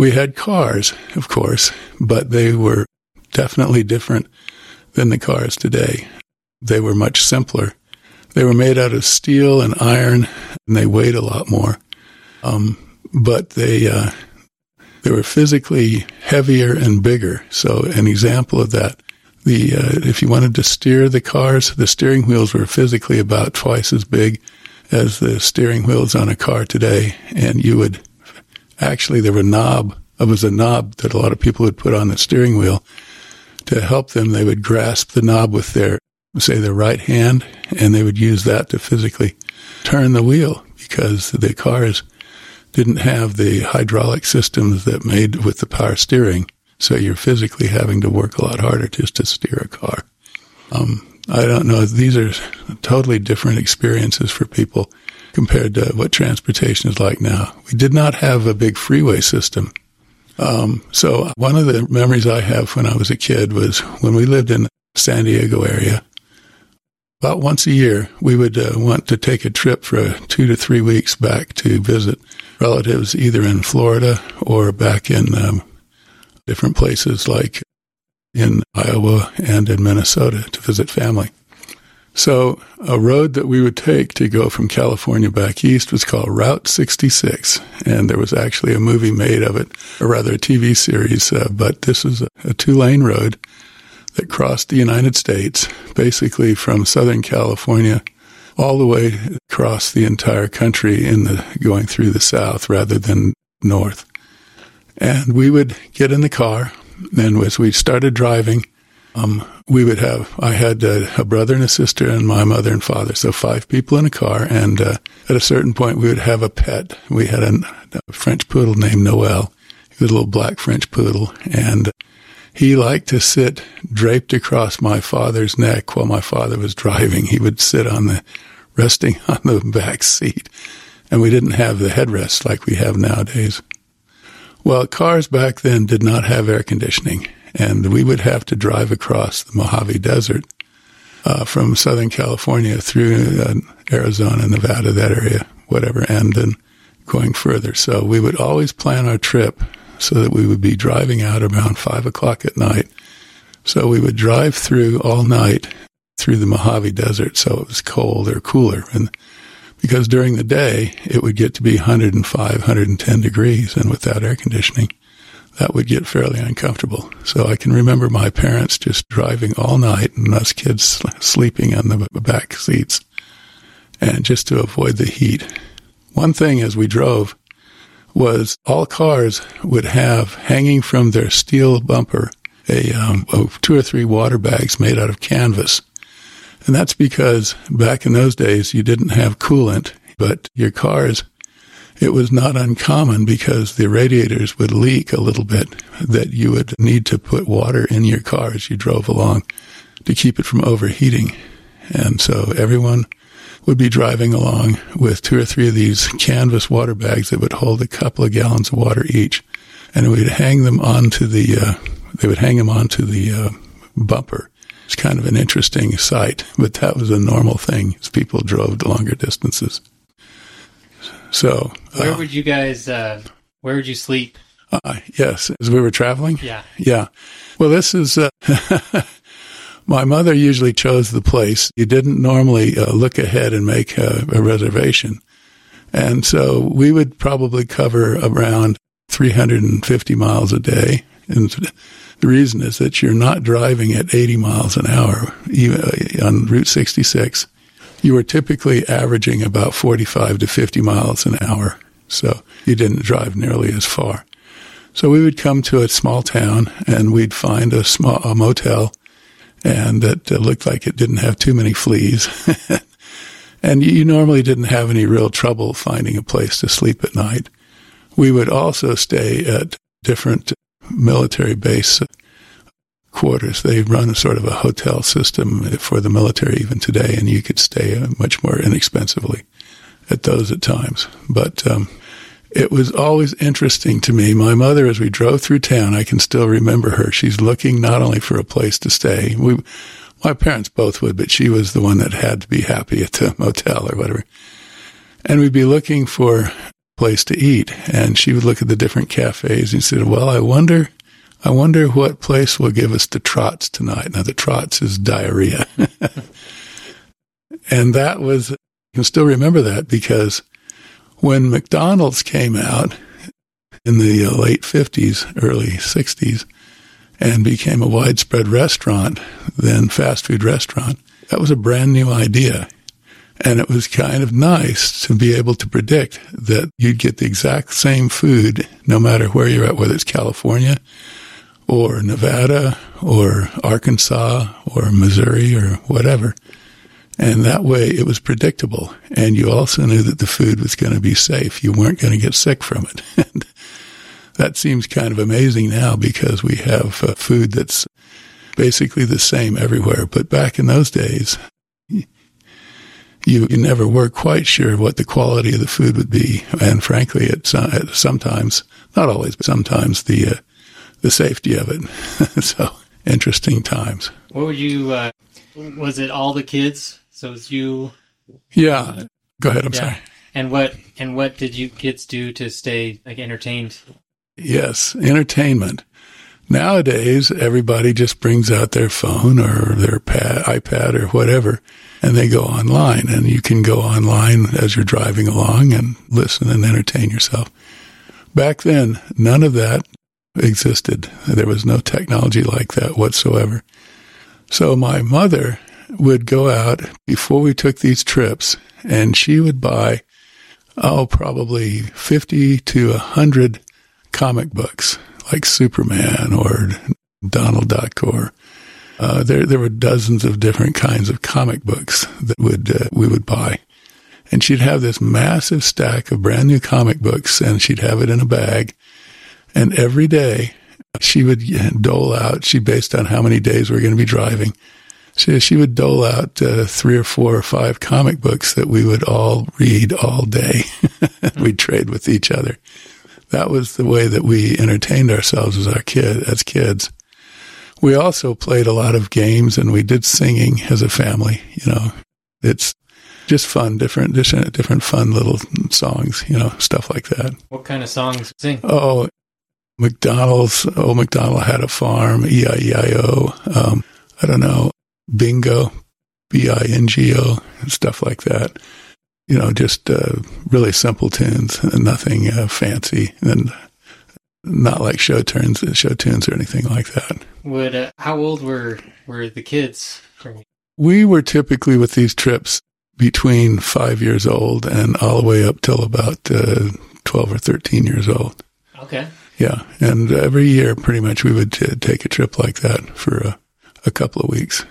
We had cars, of course, but they were definitely different than the cars today. They were much simpler. They were made out of steel and iron, and they weighed a lot more. Um, but they uh, they were physically heavier and bigger. So an example of that, the uh, if you wanted to steer the cars, the steering wheels were physically about twice as big as the steering wheels on a car today, and you would actually there were knob. It was a knob that a lot of people would put on the steering wheel to help them. They would grasp the knob with their say their right hand, and they would use that to physically turn the wheel because the cars didn't have the hydraulic systems that made with the power steering. So you're physically having to work a lot harder just to steer a car. Um, I don't know. These are totally different experiences for people compared to what transportation is like now. We did not have a big freeway system. Um, so one of the memories I have when I was a kid was when we lived in the San Diego area. About once a year, we would uh, want to take a trip for two to three weeks back to visit relatives either in Florida or back in um, different places like in Iowa and in Minnesota to visit family. So a road that we would take to go from California back east was called Route 66, and there was actually a movie made of it, or rather a TV series. Uh, but this was a, a two-lane road that crossed the United States, basically from Southern California all the way across the entire country in the going through the south rather than north. And we would get in the car, and as we started driving, um, we would have I had uh, a brother and a sister and my mother and father, so five people in a car. And uh, at a certain point, we would have a pet. We had a, a French poodle named Noel. He was a little black French poodle, and he liked to sit draped across my father's neck while my father was driving. He would sit on the resting on the back seat, and we didn't have the headrest like we have nowadays. Well, cars back then did not have air conditioning, and we would have to drive across the Mojave Desert uh, from Southern California through uh, Arizona, Nevada, that area, whatever, and then going further. So we would always plan our trip so that we would be driving out around five o'clock at night. So we would drive through all night through the Mojave Desert, so it was cold or cooler. And because during the day it would get to be 105, 110 degrees, and without air conditioning, that would get fairly uncomfortable. So I can remember my parents just driving all night and us kids sleeping on the back seats, and just to avoid the heat. One thing as we drove was all cars would have hanging from their steel bumper a um, two or three water bags made out of canvas and that's because back in those days, you didn't have coolant, but your cars, it was not uncommon because the radiators would leak a little bit that you would need to put water in your car as you drove along to keep it from overheating. And so everyone would be driving along with two or three of these canvas water bags that would hold a couple of gallons of water each. And we'd hang them onto the, uh, they would hang them onto the uh, bumper it's kind of an interesting sight, but that was a normal thing as people drove longer distances. So, where uh, would you guys? Uh, where would you sleep? Uh, yes, as we were traveling. Yeah, yeah. Well, this is. Uh, my mother usually chose the place. You didn't normally uh, look ahead and make a, a reservation, and so we would probably cover around 350 miles a day. And the reason is that you're not driving at 80 miles an hour on Route 66. You were typically averaging about 45 to 50 miles an hour. So you didn't drive nearly as far. So we would come to a small town and we'd find a small a motel and that looked like it didn't have too many fleas. and you normally didn't have any real trouble finding a place to sleep at night. We would also stay at different military base quarters. They run a sort of a hotel system for the military even today, and you could stay uh, much more inexpensively at those at times. But um, it was always interesting to me. My mother, as we drove through town, I can still remember her. She's looking not only for a place to stay. We, my parents both would, but she was the one that had to be happy at the motel or whatever. And we'd be looking for place to eat. And she would look at the different cafes and said, well, I wonder, I wonder what place will give us the trots tonight. Now the trots is diarrhea. and that was, you can still remember that because when McDonald's came out in the uh, late 50s, early 60s, and became a widespread restaurant, then fast food restaurant, that was a brand new idea. And it was kind of nice to be able to predict that you'd get the exact same food no matter where you're at, whether it's California or Nevada or Arkansas or Missouri or whatever. And that way it was predictable. And you also knew that the food was going to be safe. You weren't going to get sick from it. and that seems kind of amazing now because we have uh, food that's basically the same everywhere. But back in those days, you, you never were quite sure what the quality of the food would be. And frankly, it's uh, sometimes, not always, but sometimes the, uh, the safety of it. so interesting times. What would you, uh, was it all the kids? So it's you? Yeah. Go ahead. I'm Yeah. sorry. And what, and what did you kids do to stay like entertained? Yes. Entertainment. Nowadays, everybody just brings out their phone or their pad, iPad or whatever, and they go online. And you can go online as you're driving along and listen and entertain yourself. Back then, none of that existed. There was no technology like that whatsoever. So my mother would go out before we took these trips, and she would buy, oh, probably 50 to 100 comic books like Superman or Donald Duck or uh, there there were dozens of different kinds of comic books that would uh, we would buy, and she'd have this massive stack of brand new comic books, and she'd have it in a bag, and every day she would dole out. She based on how many days we are going to be driving. She she would dole out uh, three or four or five comic books that we would all read all day. We'd trade with each other that was the way that we entertained ourselves as our kid as kids. We also played a lot of games and we did singing as a family. You know, it's just fun, different, different, different fun little songs. You know, stuff like that. What kind of songs sing? Oh, McDonald's. Oh, McDonald had a farm. E I E I O. Um, I don't know. Bingo. B I N G O. Stuff like that you know, just uh, really simple tunes and nothing uh, fancy and not like show tunes, show tunes or anything like that. Would, uh, how old were, were the kids? We were typically with these trips between five years old and all the way up till about uh, 12 or 13 years old. Okay. Yeah. And every year, pretty much, we would t- take a trip like that for a, a couple of weeks.